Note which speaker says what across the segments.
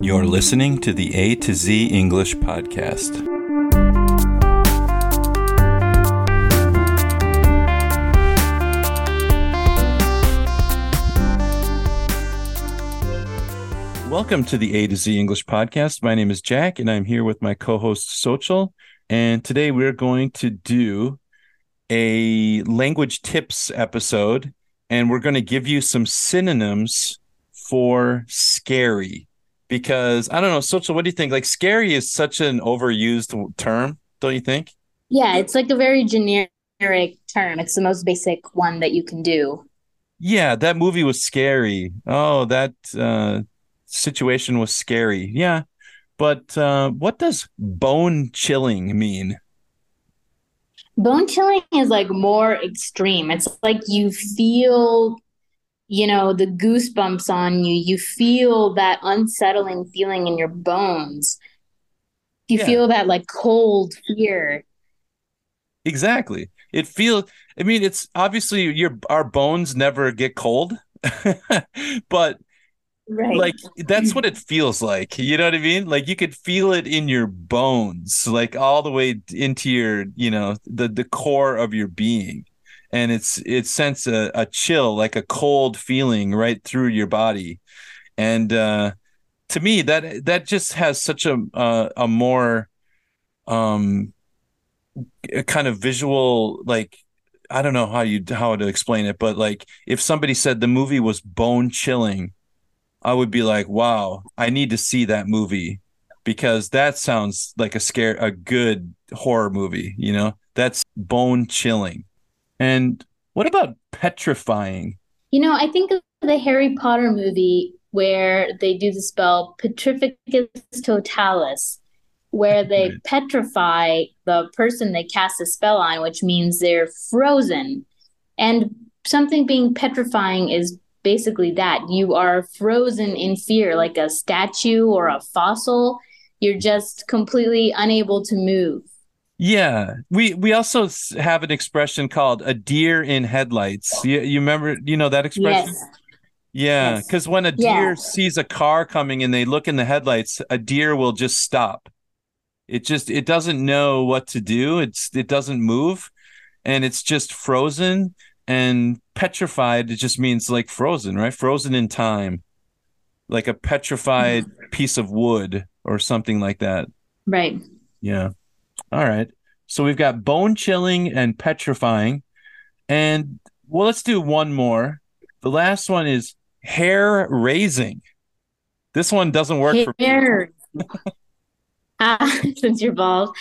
Speaker 1: You're listening to the A to Z English podcast. Welcome to the A to Z English podcast. My name is Jack, and I'm here with my co host, Xochitl. And today we're going to do a language tips episode, and we're going to give you some synonyms for scary. Because I don't know, Xochitl, what do you think? Like, scary is such an overused term, don't you think?
Speaker 2: Yeah, it's like a very generic term. It's the most basic one that you can do.
Speaker 1: Yeah, that movie was scary. Oh, that uh, situation was scary. Yeah. But uh, what does bone chilling mean?
Speaker 2: Bone chilling is like more extreme. It's like you feel, you know, the goosebumps on you. You feel that unsettling feeling in your bones. You
Speaker 1: Yeah.
Speaker 2: feel that like cold fear.
Speaker 1: Exactly. It feels. I mean, it's obviously your our bones never get cold, but
Speaker 2: Right.
Speaker 1: like that's what it feels like. You know what I mean? Like you could feel it in your bones, like all the way into your, you know, the the core of your being, and it's it sends a, a chill, like a cold feeling right through your body, and uh, to me that that just has such a a more um kind of visual like I don't know how you how to explain it, but like if somebody said the movie was bone chilling, I would be like, wow, I need to see that movie because that sounds like a scare a good horror movie, you know? That's bone chilling. And what about petrifying?
Speaker 2: You know, I think of the Harry Potter movie where they do the spell Petrificus Totalis, where they
Speaker 1: Right.
Speaker 2: petrify the person they cast a spell on, which means they're frozen. And something being petrifying is basically that. You are frozen in fear, like a statue or a fossil. You're just completely unable to move.
Speaker 1: Yeah, we we also have an expression called a deer in headlights. You, you remember, you know that expression?
Speaker 2: Yes.
Speaker 1: Yeah,
Speaker 2: Yes.
Speaker 1: because when a
Speaker 2: Yeah.
Speaker 1: deer sees a car coming and they look in the headlights, a deer will just stop. It just it doesn't know what to do. It's it doesn't move, and it's just frozen and petrified. It just means like frozen, right? Frozen in time, like a petrified piece of wood or something like that.
Speaker 2: Right.
Speaker 1: Yeah. All right. So we've got bone chilling and petrifying. And well, let's do one more. The last one is hair raising. This one doesn't work for
Speaker 2: Hair. Since you're bald.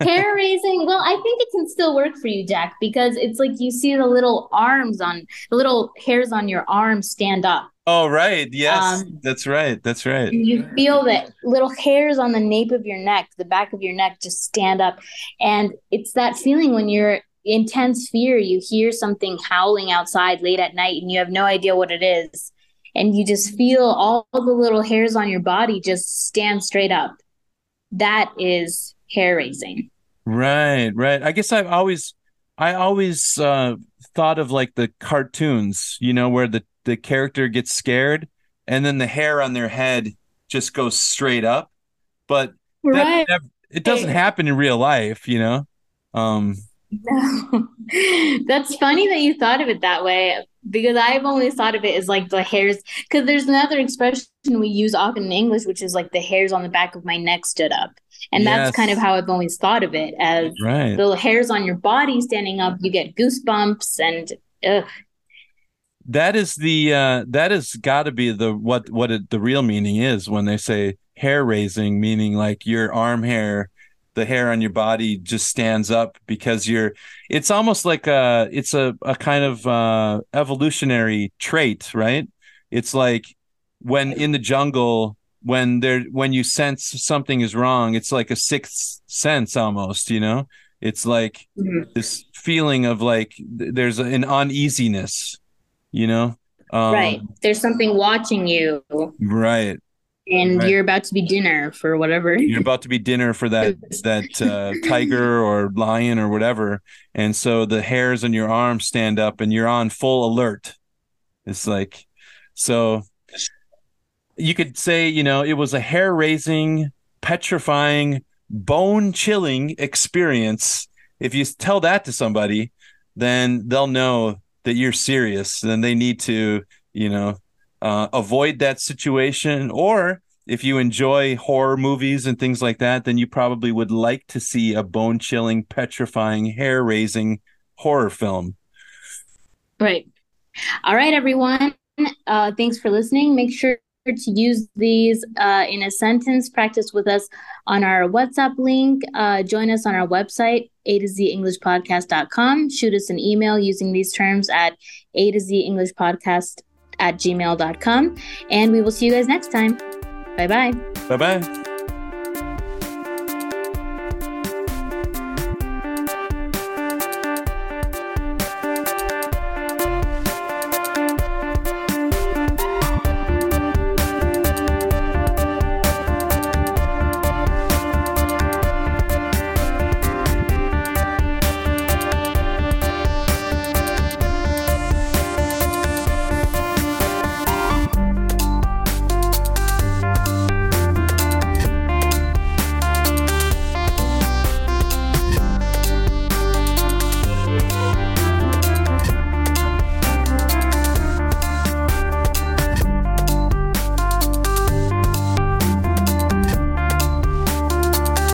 Speaker 2: Hair raising. Well, I think it can still work for you, Jack, because it's like you see the little arms on the little hairs on your arms stand up.
Speaker 1: Oh, right. Yes.
Speaker 2: Um,
Speaker 1: That's right. That's right.
Speaker 2: You feel that little hairs on the nape of your neck, the back of your neck just stand up. And it's that feeling when you're intense fear, you hear something howling outside late at night and you have no idea what it is. And you just feel all the little hairs on your body just stand straight up. That is hair raising.
Speaker 1: Right, right. I guess I've always I always uh thought of like the cartoons, you know, where the the character gets scared and then the hair on their head just goes straight up. But that nev- it doesn't happen in real life, you know. Um
Speaker 2: No. That's funny that you thought of it that way because I've only thought of it as like the hairs. Because there's another expression we use often in English, which is like the hairs on the back of my neck stood up. And
Speaker 1: Yes.
Speaker 2: that's kind of how I've always thought of it as
Speaker 1: right.
Speaker 2: the hairs on your body standing up, you get goosebumps and ugh.
Speaker 1: That is the uh that has got to be the what what it, the real meaning is when they say hair raising, meaning like your arm hair, the hair on your body just stands up because you're. It's almost like a it's a a kind of uh evolutionary trait, right? It's like when in the jungle when there when you sense something is wrong it's like a sixth sense almost you know it's like mm-hmm. this feeling of like there's an uneasiness you know
Speaker 2: um, right there's something watching you
Speaker 1: right
Speaker 2: and right. you're about to be dinner for whatever
Speaker 1: you're about to be dinner for that that uh, tiger or lion or whatever and so the hairs on your arm stand up and you're on full alert it's like so you could say, you know, it was a hair raising, petrifying, bone chilling experience. If you tell that to somebody, then they'll know that you're serious. Then they need to, you know, uh, avoid that situation. Or if you enjoy horror movies and things like that, then you probably would like to see a bone chilling, petrifying, hair raising horror film.
Speaker 2: Right. All right, everyone. Uh, thanks for listening. Make sure to use these uh, in a sentence, practice with us on our WhatsApp link. Uh, join us on our website, a to z english podcast.com. Shoot us an email using these terms at a to z english podcast at gmail.com. And we will see you guys next time. Bye bye.
Speaker 1: Bye bye.